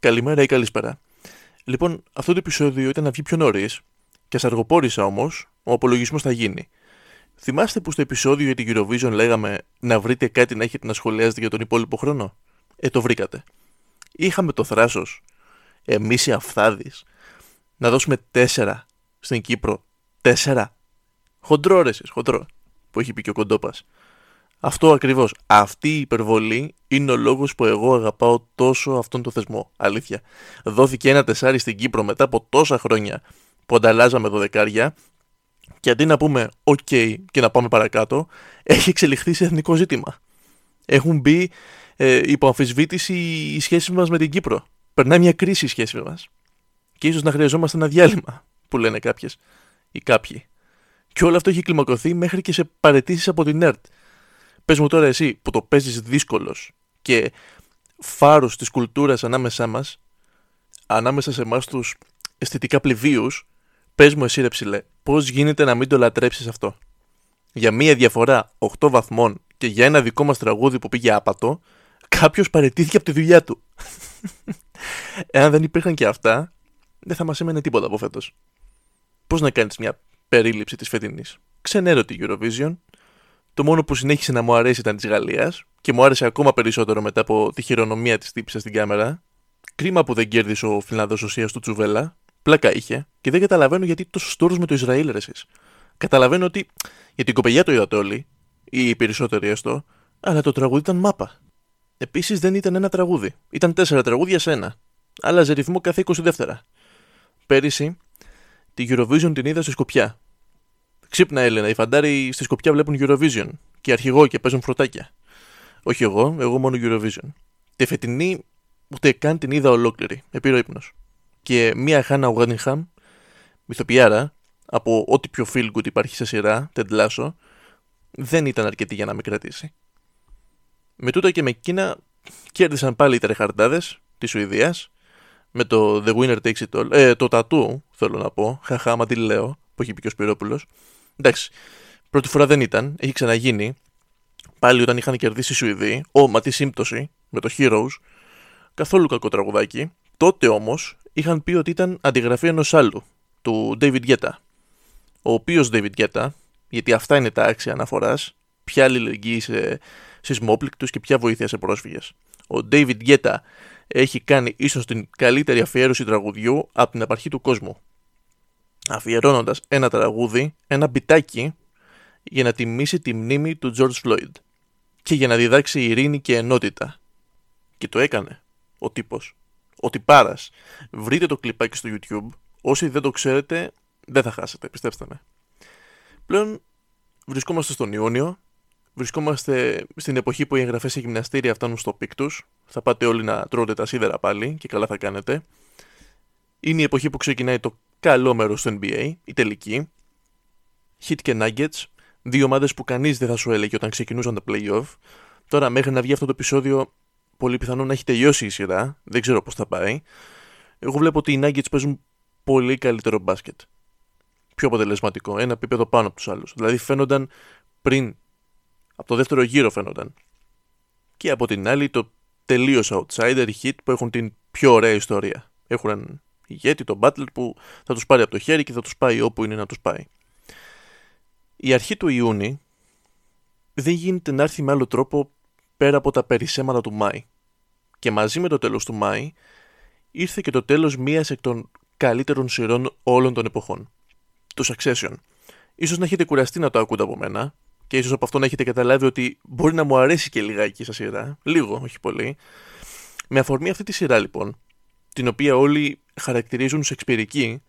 καλημέρα ή καλησπέρα. Λοιπόν, αυτό το επεισόδιο ήταν να βγει πιο νωρίς και ας αργοπόρησα όμως, ο απολογισμός θα γίνει. Θυμάστε που στο επεισόδιο για την Eurovision λέγαμε να βρείτε κάτι να έχετε να σχολιάζετε για τον υπόλοιπο χρόνο; Ε, το βρήκατε. Είχαμε το θράσος, εμείς οι αφθάδει, να δώσουμε τέσσερα στην Κύπρο. Τέσσερα. Χοντρό ρε εσείς, χοντρό. Που έχει πει και ο Κοντόπας. Αυτό ακριβώς. Αυτή η υπερβολή είναι ο λόγος που εγώ αγαπάω τόσο αυτόν τον θεσμό. Αλήθεια. Δόθηκε ένα τεσάρι στην Κύπρο μετά από τόσα χρόνια που ανταλλάζαμε δωδεκάρια και αντί να πούμε OK και να πάμε παρακάτω, έχει εξελιχθεί σε εθνικό ζήτημα. Έχουν μπει ε, υπό αμφισβήτηση οι σχέσεις μας με την Κύπρο. Περνάει μια κρίση η σχέση μας. Και ίσως να χρειαζόμαστε ένα διάλειμμα, που λένε κάποιες ή κάποιοι. Και όλο αυτό έχει κλιμακωθεί μέχρι και σε παρετήσεις από την ΕΡΤ. Πες μου τώρα εσύ που το παίζεις δύσκολος και φάρος της κουλτούρας ανάμεσά μας, ανάμεσα σε εμάς τους αισθητικά πληβίους, πες μου εσύ ρε ψηλέ, πώς γίνεται να μην το λατρέψεις αυτό; Για μία διαφορά 8 βαθμών και για ένα δικό μας τραγούδι που πήγε άπατο, κάποιος παρετήθηκε από τη δουλειά του. Εάν δεν υπήρχαν και αυτά, δεν θα μας έμενε τίποτα από φέτος. Πώς να κάνεις μια περίληψη της φετινής; Ξενέρω τη Eurovision. Το μόνο που συνέχισε να μου αρέσει ήταν της Γαλλίας και μου άρεσε ακόμα περισσότερο μετά από τη χειρονομία της τύπησα στην κάμερα. Κρίμα που δεν κέρδισε ο Φιλανδός ουσία του Τσουβέλα. Πλάκα είχε και δεν καταλαβαίνω γιατί τόσο στόρο με το Ισραήλ, ρε εσείς. Καταλαβαίνω ότι για την κοπελιά το είδατε όλοι, ή οι περισσότεροι έστω, αλλά το τραγούδι ήταν μάπα. Επίσης δεν ήταν ένα τραγούδι. Ήταν τέσσερα τραγούδια σε ένα. Άλλαζε ρυθμό κάθε 20 δεύτερα. Πέρυσι Τη Eurovision την είδα στη Σκοπιά. Ξύπνα Έλενα, οι φαντάροι στη Σκοπιά βλέπουν Eurovision και αρχηγό και παίζουν φροντάκια. Όχι εγώ, εγώ μόνο Eurovision. Τη φετινή ούτε καν την είδα ολόκληρη. Με ο ύπνος. Και μία Χάνα Ουγκάνιχαμ, μυθοποιάρα, από ό,τι πιο feel good υπάρχει σε σειρά, τεντλάσο, δεν ήταν αρκετή για να με κρατήσει. Με τούτα και με εκείνα κέρδισαν πάλι οι τρεχαρτάδες της Σουηδίας με το The Winner Takes It All. Ε, το τατού, θέλω να πω. Χαχά, μα τι λέω, που έχει πει και ο Σπυρόπουλος. Εντάξει, πρώτη φορά δεν ήταν, έχει ξαναγίνει. Πάλι όταν είχαν κερδίσει οι Σουηδοί, ο, μα τι σύμπτωση, με το Heroes, καθόλου κακό τραγουδάκι. Τότε όμως είχαν πει ότι ήταν αντιγραφή ενός άλλου, του David Guetta. Ο οποίος David Guetta, γιατί αυτά είναι τα άξια αναφοράς, ποια αλληλεγγύη σε σεισμόπληκτους και ποια βοήθεια σε πρόσφυγες. Ο David Guetta έχει κάνει ίσως την καλύτερη αφιέρωση τραγουδιού από την απαρχή του κόσμου. Αφιερώνοντας ένα τραγούδι, ένα μπιτάκι, για να τιμήσει τη μνήμη του George Floyd και για να διδάξει ειρήνη και ενότητα. Και το έκανε ο τύπος. Ο τυπάρας. Βρείτε το κλιπάκι στο YouTube. Όσοι δεν το ξέρετε, δεν θα χάσετε, πιστέψτε με. Πλέον βρισκόμαστε στον Ιούνιο Βρισκόμαστε στην εποχή που οι εγγραφές σε γυμναστήρια φτάνουν στο peak τους. Θα πάτε όλοι να τρώτε τα σίδερα πάλι και καλά θα κάνετε. Είναι η εποχή που ξεκινάει το καλό μέρος του NBA, η τελική. Heat και Nuggets, δύο ομάδες που κανείς δεν θα σου έλεγε όταν ξεκινούσαν τα playoff. Τώρα, μέχρι να βγει αυτό το επεισόδιο, πολύ πιθανό να έχει τελειώσει η σειρά. Δεν ξέρω πώς θα πάει. Εγώ βλέπω ότι οι Nuggets παίζουν πολύ καλύτερο μπάσκετ. Πιο αποτελεσματικό, ένα επίπεδο πάνω από τους άλλους. Δηλαδή φαίνονταν πριν από το δεύτερο γύρο φαίνονταν. Και από την άλλη το τελείως outsider hit που έχουν την πιο ωραία ιστορία. Έχουν έναν ηγέτη, τον Butler που θα τους πάρει από το χέρι και θα τους πάει όπου είναι να τους πάει. Η αρχή του Ιούνιου δεν γίνεται να έρθει με άλλο τρόπο πέρα από τα περισσέματα του Μάη. Και μαζί με το τέλος του Μάη ήρθε και το τέλος μίας εκ των καλύτερων σειρών όλων των εποχών. Το Succession. Ίσως να έχετε κουραστεί να το ακούτε από μένα, και ίσως από αυτό να έχετε καταλάβει ότι μπορεί να μου αρέσει και λιγάκι σαν σειρά. Λίγο, όχι πολύ. Με αφορμή αυτή τη σειρά λοιπόν, την οποία όλοι χαρακτηρίζουν σεξπυρική,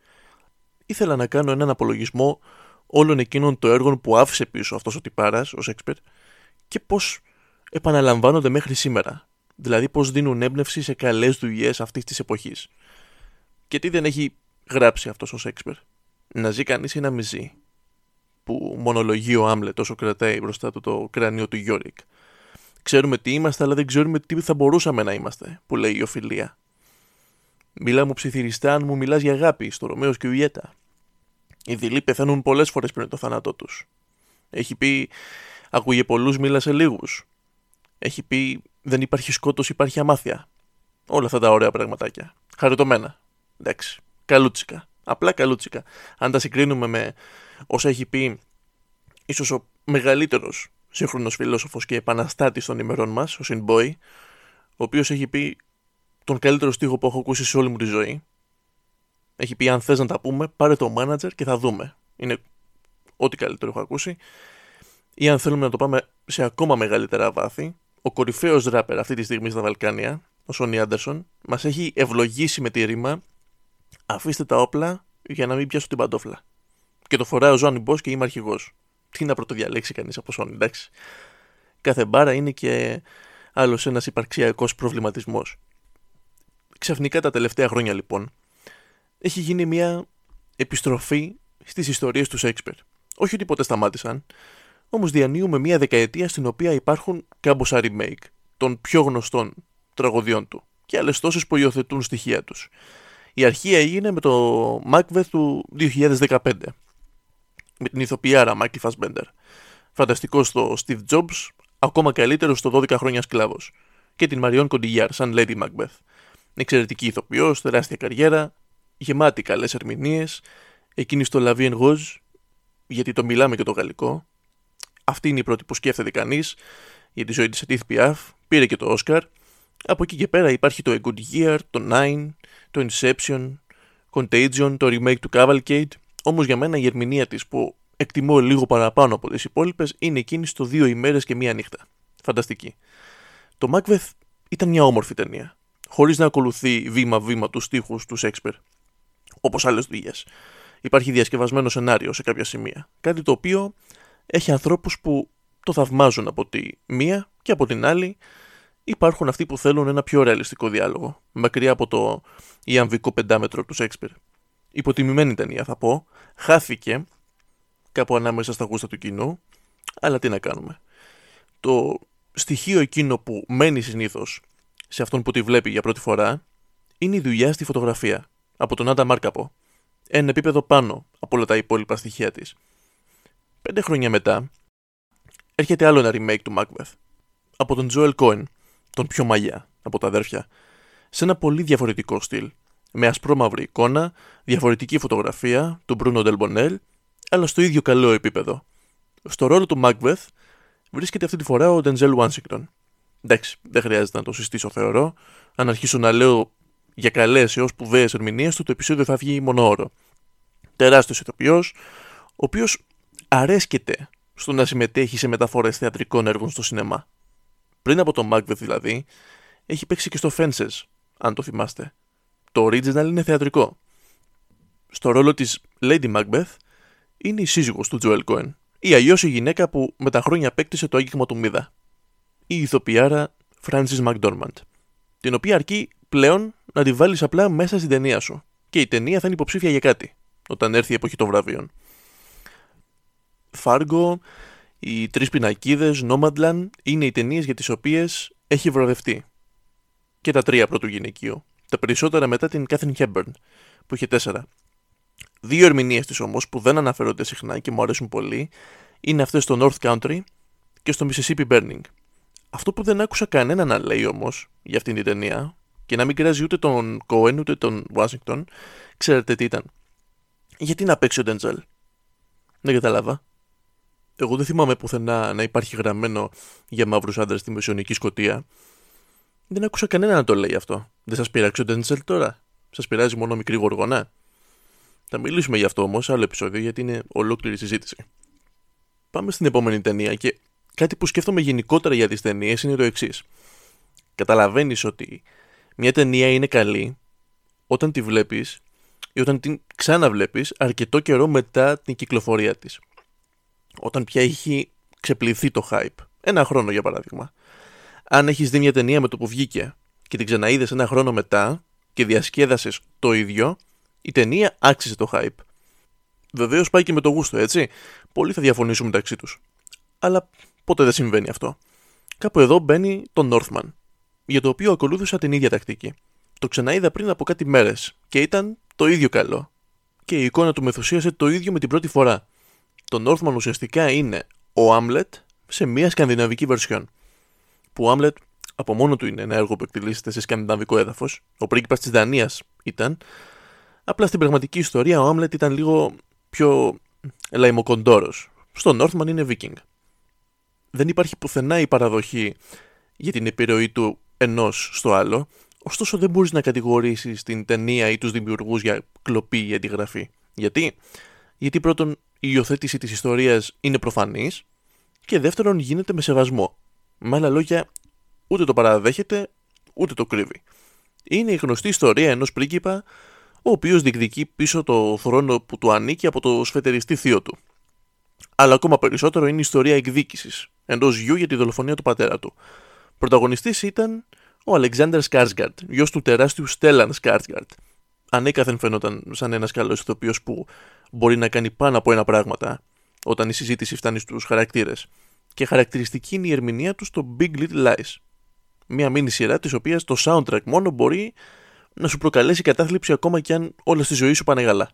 ήθελα να κάνω έναν απολογισμό όλων εκείνων των έργων που άφησε πίσω αυτός ο τυπάρας, ο Σέξπερ, και πώς επαναλαμβάνονται μέχρι σήμερα. Δηλαδή πώς δίνουν έμπνευση σε καλές δουλειές αυτής της εποχής. Και τι δεν έχει γράψει αυτός ο Σέξπερ. Να ζει κανείς ή να μη ζει; Που μονολογεί ο Άμλετ όσο κρατάει μπροστά του το κρανίο του Γιώρικ. Ξέρουμε τι είμαστε, αλλά δεν ξέρουμε τι θα μπορούσαμε να είμαστε, που λέει η οφιλία. Μιλά μου ψιθυριστά αν μου μιλάς για αγάπη, στο Ρωμαίος και Ιέτα. Οι δειλοί πεθαίνουν πολλές φορές πριν το θάνατό τους. Έχει πει Ακούγε πολλούς, μίλα σε λίγους. Έχει πει Δεν υπάρχει σκότος, υπάρχει αμάθεια. Όλα αυτά τα ωραία πραγματάκια. Χαριτωμένα. Εντάξει. Καλούτσικα. Απλά καλούτσικα. Αν τα συγκρίνουμε με όσα έχει πει ίσως ο μεγαλύτερος σύγχρονος φιλόσοφος και επαναστάτης των ημερών μας, ο Σινμπόι, ο οποίος έχει πει τον καλύτερο στίχο που έχω ακούσει σε όλη μου τη ζωή. Έχει πει: Αν θες να τα πούμε, πάρε το manager και θα δούμε. Είναι ό,τι καλύτερο έχω ακούσει. Ή αν θέλουμε να το πάμε σε ακόμα μεγαλύτερα βάθη, ο κορυφαίος ράπερ αυτή τη στιγμή στα Βαλκάνια, ο Σόνι Άντερσον, μας έχει ευλογήσει με τη ρήμα Αφήστε τα όπλα για να μην πιάσω την παντόφλα. Και το φοράει ο Ζώνη Μπό και είμαι αρχηγός. Τι να πρωτοδιαλέξει κανείς από Σόνι, εντάξει. Κάθε μπάρα είναι και άλλος ένας υπαρξιακός προβληματισμός. Ξαφνικά τα τελευταία χρόνια λοιπόν έχει γίνει μια επιστροφή στις ιστορίες του Σέξπερ. Όχι ότι ποτέ σταμάτησαν, όμως διανύουμε μια δεκαετία στην οποία υπάρχουν κάμποσα remake των πιο γνωστών τραγωδιών του και άλλες τόσες που υιοθετούν στοιχεία τους. Η αρχή έγινε με το Macbeth του 2015 με την ηθοποιάρα Μάικλ Φασμπέντερ. Φανταστικός στο Steve Jobs, ακόμα καλύτερος στο 12 χρόνια σκλάβος και την Μαριόν Κοντιγιάρ σαν Lady Macbeth. Εξαιρετική ηθοποιός, τεράστια καριέρα, γεμάτη καλές ερμηνείες, εκείνη στο La Vie en γιατί το μιλάμε και το γαλλικό. Αυτή είναι η πρώτη που σκέφτεται κανείς για τη ζωή της Edith Piaf, πήρε και το Oscar. Από εκεί και πέρα υπάρχει το A Good Year, το Nine, το Inception, Contagion, το remake του Cavalcade. Όμως για μένα η ερμηνεία της που εκτιμώ λίγο παραπάνω από τις υπόλοιπες είναι εκείνη στο δύο ημέρες και μία νύχτα. Φανταστική. Το Macbeth ήταν μια όμορφη ταινία χωρίς να ακολουθεί βήμα-βήμα τους στίχους του Σέξπερ, όπως άλλες δουλειές. Υπάρχει διασκευασμένο σενάριο σε κάποια σημεία. Κάτι το οποίο έχει ανθρώπους που το θαυμάζουν από τη μία και από την άλλη υπάρχουν αυτοί που θέλουν ένα πιο ρεαλιστικό διάλογο, μακριά από το ιαμβικό πεντάμετρο του Σέξπερ. Υποτιμημένη ταινία θα πω, χάθηκε κάπου ανάμεσα στα γούστα του κοινού, αλλά τι να κάνουμε. Το στοιχείο εκείνο που μένει συνήθως σε αυτόν που τη βλέπει για πρώτη φορά είναι η δουλειά στη φωτογραφία από τον Άντα Μάρκαπο. Ένα επίπεδο πάνω από όλα τα υπόλοιπα στοιχεία της. Πέντε χρόνια μετά έρχεται άλλο ένα remake του Macbeth από τον Joel Cohen, τον πιο μαλλιά από τα αδέρφια, σε ένα πολύ διαφορετικό στυλ, με ασπρόμαυρη εικόνα, διαφορετική φωτογραφία του Bruno Del Bonel, αλλά στο ίδιο καλό επίπεδο. Στο ρόλο του Macbeth βρίσκεται αυτή τη φορά ο Denzel Washington, Εντάξει, δεν χρειάζεται να το συστήσω, θεωρώ. Αν αρχίσω να λέω για καλές έως σπουδαίες ερμηνείες του, το επεισόδιο θα βγει μονόωρο. Τεράστιος ηθοποιός, ο οποίος αρέσκεται στο να συμμετέχει σε μεταφορές θεατρικών έργων στο σινεμά. Πριν από το Macbeth δηλαδή, έχει παίξει και στο Fences, αν το θυμάστε. Το original είναι θεατρικό. Στο ρόλο της Lady Macbeth είναι η σύζυγος του Joel Cohen ή αλλιώς η γυναίκα που με τα χρόνια απέκτησε το άγγιγμα του Μίδα η ηθοποιάρα Frances McDormand, την οποία αρκεί πλέον να τη βάλεις απλά μέσα στην ταινία σου και η ταινία θα είναι υποψήφια για κάτι όταν έρθει η εποχή των βραβείων. Φάργκο, οι Τρεις Πινακίδες, Nomadland είναι οι ταινίες για τις οποίες έχει βραβευτεί. Και τα τρία πρώτου γυναικείου. Τα περισσότερα μετά την Catherine Hepburn, που είχε τέσσερα. Δύο ερμηνείες της όμως που δεν αναφέρονται συχνά και μου αρέσουν πολύ είναι αυτές στο North Country και στο Mississippi Burning. Αυτό που δεν άκουσα κανένα να λέει όμως για αυτήν την ταινία και να μην κράζει ούτε τον Κόεν ούτε τον Washington, ξέρετε τι ήταν. Γιατί να παίξει ο Ντέντζελ. Δεν κατάλαβα. Εγώ δεν θυμάμαι πουθενά να υπάρχει γραμμένο για μαύρους άντρες στη μεσαιωνική σκοτία. Δεν άκουσα κανένα να το λέει αυτό. Δεν σας πειράξει ο Ντέντζελ τώρα; Σας πειράζει μόνο μικρή γοργονά. Θα μιλήσουμε γι' αυτό όμως άλλο επεισόδιο γιατί είναι ολόκληρη συζήτηση. Πάμε στην επόμενη ταινία και κάτι που σκέφτομαι γενικότερα για τις ταινίες είναι το εξής. Καταλαβαίνεις ότι μια ταινία είναι καλή όταν τη βλέπεις ή όταν την ξαναβλέπεις αρκετό καιρό μετά την κυκλοφορία της. Όταν πια έχει ξεπληθεί το hype. Ένα χρόνο για παράδειγμα. Αν έχεις δει μια ταινία με το που βγήκε και την ξαναείδες ένα χρόνο μετά και διασκέδασες το ίδιο, η ταινία άξιζε το hype. Βεβαίως πάει και με το γούστο, έτσι. Πολλοί θα διαφωνήσουν μεταξύ τους. Αλλά Ποτέ δεν συμβαίνει αυτό. Κάπου εδώ μπαίνει το Northman, για το οποίο ακολούθησα την ίδια τακτική. Το ξαναείδα πριν από κάτι μέρες και ήταν το ίδιο καλό. Και η εικόνα του με ενθουσίασε το ίδιο με την πρώτη φορά. Το Northman ουσιαστικά είναι ο Άμλετ σε μια σκανδιναβική βερσιόν. Που ο Άμλετ από μόνο του είναι ένα έργο που εκτελήσεται σε σκανδιναβικό έδαφος. Ο πρίγκιπας της Δανίας ήταν. Απλά στην πραγματική ιστορία ο Άμλετ ήταν λίγο πιο λαϊμοκοντόρος. Στο Northman είναι Viking. Δεν υπάρχει πουθενά η παραδοχή για την επιρροή του ενός στο άλλο, ωστόσο δεν μπορείς να κατηγορήσεις την ταινία ή τους δημιουργούς για κλοπή ή αντιγραφή. Γιατί; Γιατί πρώτον η υιοθέτηση της ιστορίας είναι προφανής και δεύτερον γίνεται με σεβασμό. Με άλλα λόγια, ούτε το παραδέχεται, ούτε το κρύβει. Είναι η γνωστή ιστορία ενός πρίγκιπα, ο οποίος διεκδικεί πίσω το θρόνο που του ανήκει από το σφετεριστή θείο του. Αλλά ακόμα περισσότερο είναι η ιστορία εκδίκησης ενό γιου για τη δολοφονία του πατέρα του. Πρωταγωνιστής ήταν ο Αλεξάνδρ Σκάρσγκαρτ, γιος του τεράστιου Στέλλαν Σκάρσγκαρτ. Ανέκαθεν φαίνονταν σαν ένας καλός ηθοποιός που μπορεί να κάνει πάνω από ένα πράγματα όταν η συζήτηση φτάνει στους χαρακτήρες. Και χαρακτηριστική είναι η ερμηνεία του στο Big Little Lies. Μια μίνι σειρά της οποίας το soundtrack μόνο μπορεί να σου προκαλέσει κατάθλιψη ακόμα και αν όλα στη ζωή σου πάνε καλά.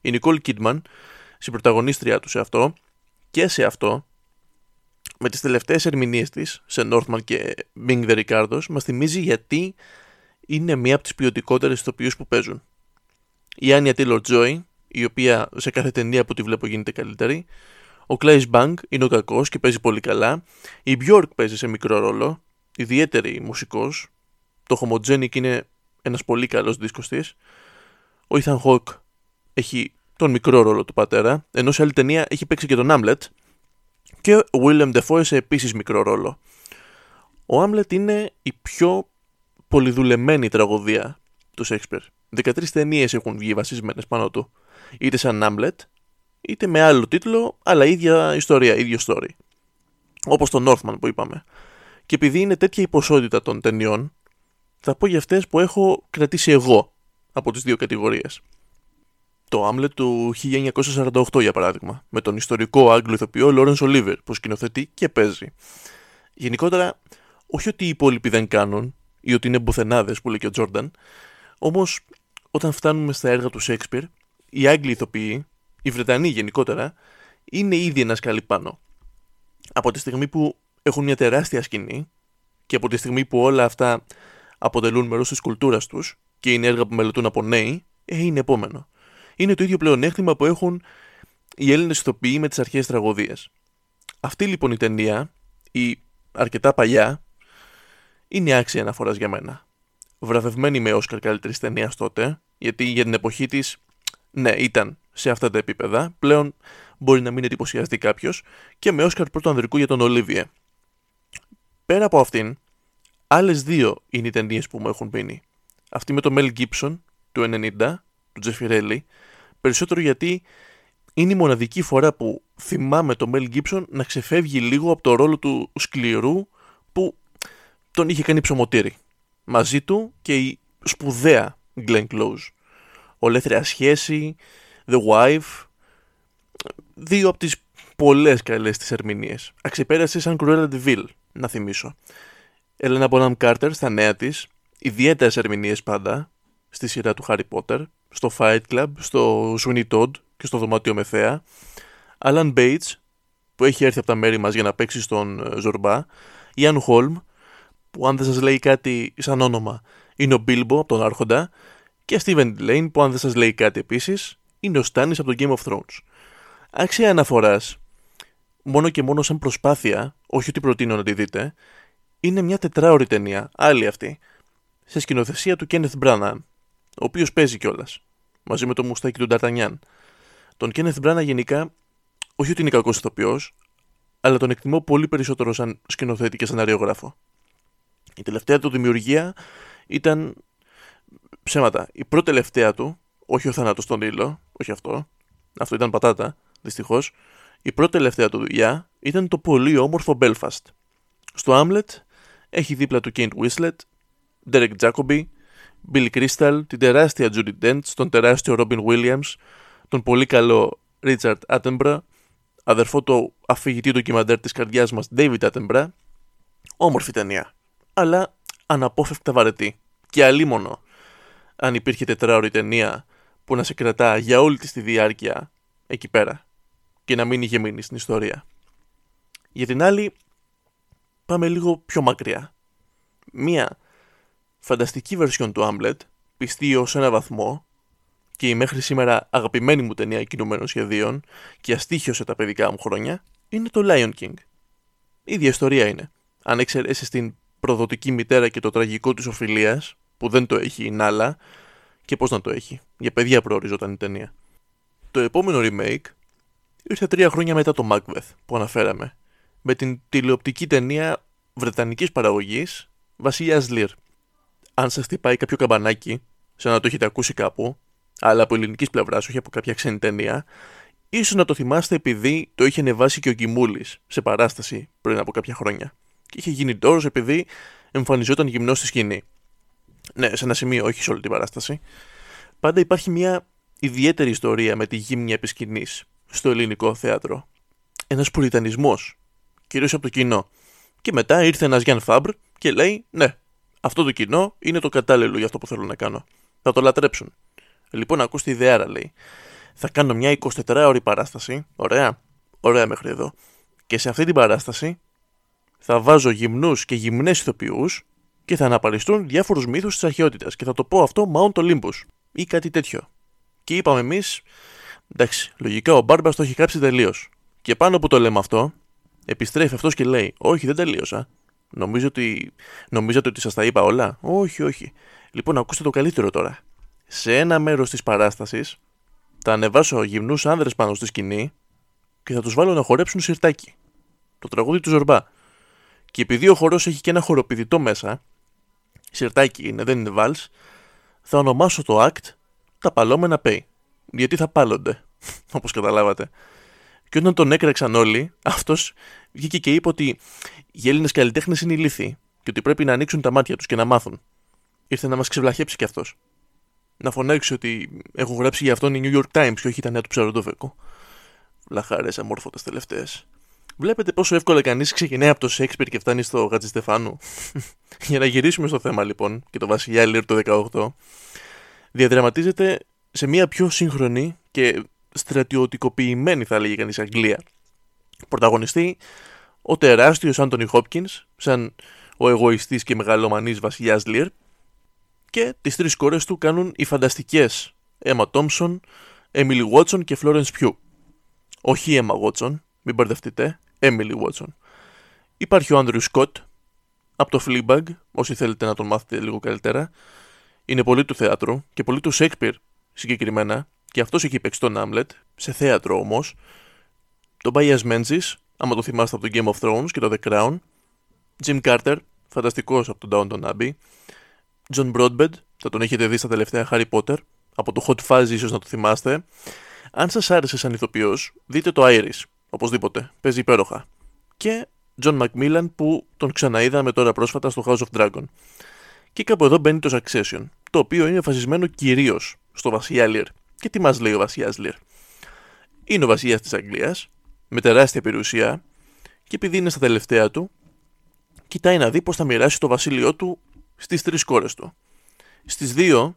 Η Νικόλ Κίτμαν, συμπροταγωνίστρια του σε αυτό και σε αυτό, με τις τελευταίες ερμηνείες της σε Northman και Bing the Ricardos μας θυμίζει γιατί είναι μία από τις ποιοτικότερες ηθοποιούς που παίζουν. Η Άνια Taylor Joy, η οποία σε κάθε ταινία που τη βλέπω γίνεται καλύτερη, ο Claes Bang είναι ο κακός και παίζει πολύ καλά, η Björk παίζει σε μικρό ρόλο, ιδιαίτερη μουσικός, το Homogenic είναι ένας πολύ καλός δίσκος της, ο Ethan Hawke έχει τον μικρό ρόλο του πατέρα, ενώ σε άλλη ταινία έχει παίξει και τον Hamlet, και ο William Defoe σε επίσης μικρό ρόλο. Ο Άμλετ είναι η πιο πολυδουλεμένη τραγωδία του Σέξπιρ. 13 ταινίες έχουν βγει βασισμένες πάνω του. Είτε σαν Άμλετ, είτε με άλλο τίτλο, αλλά ίδια ιστορία, ίδιο story. Όπως το Northman που είπαμε. Και επειδή είναι τέτοια η ποσότητα των ταινιών, θα πω για αυτές που έχω κρατήσει εγώ από τις δύο κατηγορίες το Άμλετ του 1948 για παράδειγμα, με τον ιστορικό Άγγλο ηθοποιό Λόρεν Ολίβερ που σκηνοθετεί και παίζει. Γενικότερα, όχι ότι οι υπόλοιποι δεν κάνουν ή ότι είναι μπουθενάδες που λέει και ο Τζόρνταν, όμως όταν φτάνουμε στα έργα του Σέξπιρ, οι Άγγλοι ηθοποιοί, οι Βρετανοί γενικότερα, είναι ήδη ένας σκάλι πάνω. Από τη στιγμή που έχουν μια τεράστια σκηνή και από τη στιγμή που όλα αυτά αποτελούν μέρος της κουλτούρας τους και είναι έργα που μελετούν από νέοι, ε, είναι επόμενο είναι το ίδιο πλεονέκτημα που έχουν οι Έλληνες ηθοποιοί με τις αρχαίε τραγωδίε. Αυτή λοιπόν η ταινία, η αρκετά παλιά, είναι άξια αναφοράς για μένα. Βραβευμένη με Όσκαρ καλύτερης ταινίας τότε, γιατί για την εποχή της, ναι, ήταν σε αυτά τα επίπεδα. Πλέον μπορεί να μην εντυπωσιαστεί κάποιος και με Όσκαρ πρώτο ανδρικού για τον Ολίβιε. Πέρα από αυτήν, άλλες δύο είναι οι ταινίες που μου έχουν μείνει. Αυτή με τον Μέλ Γκίψον του 90 του Τζεφιρέλη, περισσότερο γιατί είναι η μοναδική φορά που θυμάμαι τον Μέλ Γκίψον να ξεφεύγει λίγο από το ρόλο του σκληρού που τον είχε κάνει ψωμοτήρι. Μαζί του και η σπουδαία Glenn Close. Ολέθρια σχέση, The Wife, δύο από τις πολλές καλές της ερμηνείες. Αξιπέρασε σαν Cruella de Vil, να θυμίσω. Έλενα Bonham Carter στα νέα της, ιδιαίτερες ερμηνείες πάντα, στη σειρά του Harry Potter, στο Fight Club, στο Sweeney Todd και στο Δωμάτιο Μεθέα. Alan Bates, που έχει έρθει από τα μέρη μας για να παίξει στον ε, Ζορμπά. Ian Holm, που αν δεν σας λέει κάτι σαν όνομα, είναι ο Bilbo από τον Άρχοντα. Και Steven Lane, που αν δεν σας λέει κάτι επίσης, είναι ο Stannis από το Game of Thrones. Άξια αναφοράς, μόνο και μόνο σαν προσπάθεια, όχι ότι προτείνω να τη δείτε, είναι μια τετράωρη ταινία, άλλη αυτή, σε σκηνοθεσία του Kenneth Branagh, ο οποίος παίζει κιόλας. Μαζί με το μουστάκι του Νταρτανιάν. Τον Κένεθ Μπράνα γενικά, όχι ότι είναι κακός ηθοποιός, αλλά τον εκτιμώ πολύ περισσότερο σαν σκηνοθέτη και σεναριογράφο. Η τελευταία του δημιουργία ήταν ψέματα. Η πρώτη τελευταία του, όχι ο θάνατος στον ήλιο, όχι αυτό, αυτό ήταν πατάτα, δυστυχώς. Η πρώτη τελευταία του δουλειά ήταν το πολύ όμορφο Belfast. Στο Άμλετ έχει δίπλα του Kate Winslet, Derek Jacobi, Bill Crystal, την τεράστια Judy Dent, τον τεράστιο Robin Williams, τον πολύ καλό Richard Attenborough, αδερφό του αφηγητή ντοκιμαντέρ της καρδιάς μας David Attenborough. Όμορφη ταινία, αλλά αναπόφευκτα βαρετή. Και αλίμονο, αν υπήρχε τετράωρη ταινία που να σε κρατά για όλη της τη διάρκεια εκεί πέρα και να μην είχε μείνει στην ιστορία. Για την άλλη, πάμε λίγο πιο μακριά. μία φανταστική βερσιόν του Άμπλετ, πιστή ως ένα βαθμό, και η μέχρι σήμερα αγαπημένη μου ταινία κινουμένων σχεδίων και αστήχιωσε τα παιδικά μου χρόνια, είναι το Lion King. Η ίδια ιστορία είναι. Αν εξαιρέσεις την προδοτική μητέρα και το τραγικό της οφειλίας, που δεν το έχει η Νάλα, και πώς να το έχει. Για παιδιά προοριζόταν η ταινία. Το επόμενο remake ήρθε τρία χρόνια μετά το Macbeth που αναφέραμε, με την τηλεοπτική ταινία βρετανικής παραγωγής Βασιλιάς Λίρ. Αν σας χτυπάει κάποιο καμπανάκι, σαν να το έχετε ακούσει κάπου, αλλά από ελληνικής πλευράς, όχι από κάποια ξένη ταινία, ίσως να το θυμάστε επειδή το είχε ανεβάσει και ο Κιμούλη σε παράσταση πριν από κάποια χρόνια. Και είχε γίνει τόρο επειδή εμφανιζόταν γυμνός στη σκηνή. Ναι, σε ένα σημείο, όχι σε όλη την παράσταση. Πάντα υπάρχει μια ιδιαίτερη ιστορία με τη γύμνια επισκηνή στο ελληνικό θέατρο. Ένας πουριτανισμός, κυρίως από το κοινό. Και μετά ήρθε ένας Γιάνν Φάμπρ και λέει: Ναι, αυτό το κοινό είναι το κατάλληλο για αυτό που θέλω να κάνω. Θα το λατρέψουν. Λοιπόν, ακούστε τη ιδέα, λέει. Θα κάνω μια 24ωρη παράσταση. Ωραία. Ωραία μέχρι εδώ. Και σε αυτή την παράσταση θα βάζω γυμνούς και γυμνές ηθοποιούς και θα αναπαριστούν διάφορους μύθους της αρχαιότητας. Και θα το πω αυτό Mount Olympus ή κάτι τέτοιο. Και είπαμε εμείς, εντάξει, λογικά ο Μπάρμπας το έχει κάψει τελείως. Και πάνω που το λέμε αυτό, επιστρέφει αυτός και λέει: Όχι, δεν τελείωσα. Νομίζω ότι... Νομίζατε ότι σας τα είπα όλα; Όχι, όχι. Λοιπόν, ακούστε το καλύτερο τώρα. Σε ένα μέρος της παράστασης θα ανεβάσω γυμνούς άνδρες πάνω στη σκηνή και θα τους βάλω να χορέψουν σιρτάκι. Το τραγούδι του Ζορμπά. Και επειδή ο χορός έχει και ένα χοροπηδητό μέσα, σιρτάκι είναι, δεν είναι βάλς, θα ονομάσω το act τα παλόμενα pay. Γιατί θα πάλλονται, όπως καταλάβατε. Και όταν τον έκραξαν όλοι, αυτός βγήκε και είπε ότι οι Έλληνες καλλιτέχνες είναι ηλίθιοι και ότι πρέπει να ανοίξουν τα μάτια τους και να μάθουν. Ήρθε να μας ξεβλαχέψει κι αυτός. Να φωνάξεις ότι έχω γράψει για αυτόν η New York Times και όχι τα νέα του ψαροντόβεκο. Λαχάρε αμόρφωτε τελευταίες. Βλέπετε πόσο εύκολα κανείς ξεκινάει από το Σέξπιρ και φτάνει στο Στεφάνου. για να γυρίσουμε στο θέμα λοιπόν και το Βασιλιά Λίρ το 18, διαδραματίζεται σε μια πιο σύγχρονη και στρατιωτικοποιημένη θα έλεγε κανείς Αγγλία. Πρωταγωνιστεί ο τεράστιος Άντωνι Χόπκινς σαν ο εγωιστής και μεγαλομανής βασιλιάς Λίρ και τις τρεις κόρες του κάνουν οι φανταστικές Έμα Τόμσον, Έμιλι Βότσον και Φλόρενς Πιού. Όχι Έμα Βότσον, μην μπερδευτείτε, Έμιλι Βότσον. Υπάρχει ο Άντριου Σκοτ από το Fleabag, όσοι θέλετε να τον μάθετε λίγο καλύτερα. Είναι πολύ του θέατρου και πολύ του Σέκπιρ συγκεκριμένα και αυτός έχει παίξει τον Άμλετ, σε θέατρο όμως. Τον Μπάια Μένζη, άμα το θυμάστε από το Game of Thrones και το The Crown. Jim Carter, φανταστικός από τον Downton Abbey. John Broadbent, θα τον έχετε δει στα τελευταία Harry Potter. Από το Hot Fuzz, ίσως να το θυμάστε. Αν σας άρεσε σαν ηθοποιός, δείτε το Iris, οπωσδήποτε. Παίζει υπέροχα. Και John Macmillan που τον ξαναείδαμε τώρα πρόσφατα στο House of Dragon. Και κάπου εδώ μπαίνει το Succession, το οποίο είναι βασισμένο κυρίως στο Βασιλιά Λίρ. Και τι μας λέει ο Βασιλιάς Λίρ. Είναι ο βασιλιάς της Αγγλίας, με τεράστια περιουσία, και επειδή είναι στα τελευταία του, κοιτάει να δει πώς θα μοιράσει το βασίλειό του στις τρεις κόρες του. Στις δύο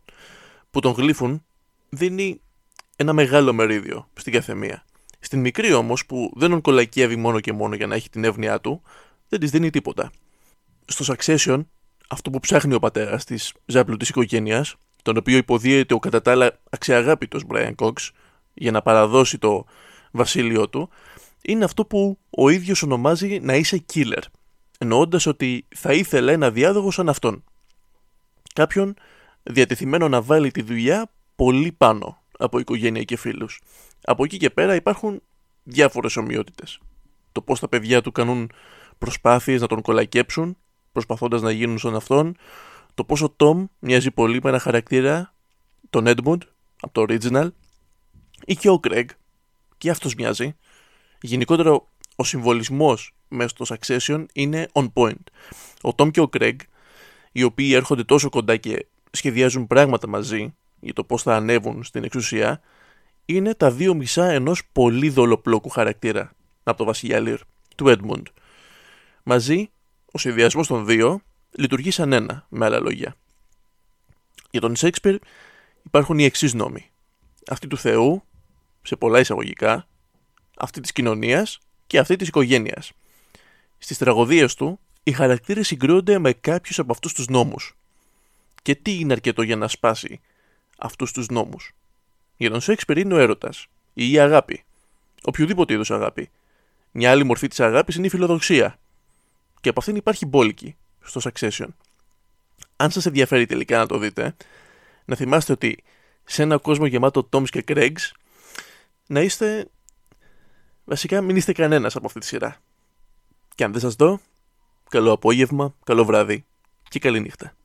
που τον γλύφουν, δίνει ένα μεγάλο μερίδιο στην καθεμία. Στην μικρή όμως, που δεν τον κολακεύει μόνο και μόνο για να έχει την εύνοιά του, δεν της δίνει τίποτα. Στο Succession, αυτό που ψάχνει ο πατέρας της ζάπλου της οικογένειας, τον οποίο υποδίεται ο κατά τα άλλα αξιαγάπητος Brian Cox για να παραδώσει το βασίλειό του, είναι αυτό που ο ίδιος ονομάζει να είσαι killer, εννοώντας ότι θα ήθελε ένα διάδογο σαν αυτόν. Κάποιον διατεθειμένο να βάλει τη δουλειά πολύ πάνω από οικογένεια και φίλους. Από εκεί και πέρα υπάρχουν διάφορες ομοιότητες. Το πώς τα παιδιά του κάνουν προσπάθειες να τον κολακέψουν, προσπαθώντας να γίνουν σαν αυτόν, το πόσο Tom μοιάζει πολύ με ένα χαρακτήρα, τον Edmund, από το original, ή και ο Greg, και αυτός μοιάζει. Γενικότερα ο συμβολισμός μέσα στο Succession είναι on point. Ο Tom και ο Greg, οι οποίοι έρχονται τόσο κοντά και σχεδιάζουν πράγματα μαζί για το πώς θα ανέβουν στην εξουσία, είναι τα δύο μισά ενός πολύ δολοπλόκου χαρακτήρα από το βασιλιά Λίρ, του Edmund. Μαζί, ο συνδυασμό των δύο λειτουργεί σαν ένα, με άλλα λόγια. Για τον Σέξπιρ υπάρχουν οι εξής νόμοι. Αυτή του Θεού, σε πολλά εισαγωγικά, αυτή της κοινωνίας και αυτή της οικογένειας. Στις τραγωδίες του οι χαρακτήρες συγκρούονται με κάποιους από αυτούς τους νόμους. Και τι είναι αρκετό για να σπάσει αυτούς τους νόμους; Για τον Σέξπερ είναι ο έρωτας ή η αγάπη. Οποιοδήποτε είδους αγάπη. Μια άλλη μορφή της αγάπης είναι η φιλοδοξία. Και από αυτήν υπάρχει μπόλικη στο Succession. Αν σας ενδιαφέρει τελικά να το δείτε, να θυμάστε ότι σε ένα κόσμο γεμάτο Toms και Craigs, να είστε. Βασικά, μην είστε κανένας από αυτή τη σειρά. Και αν δεν σας δω, καλό απόγευμα, καλό βράδυ και καλή νύχτα.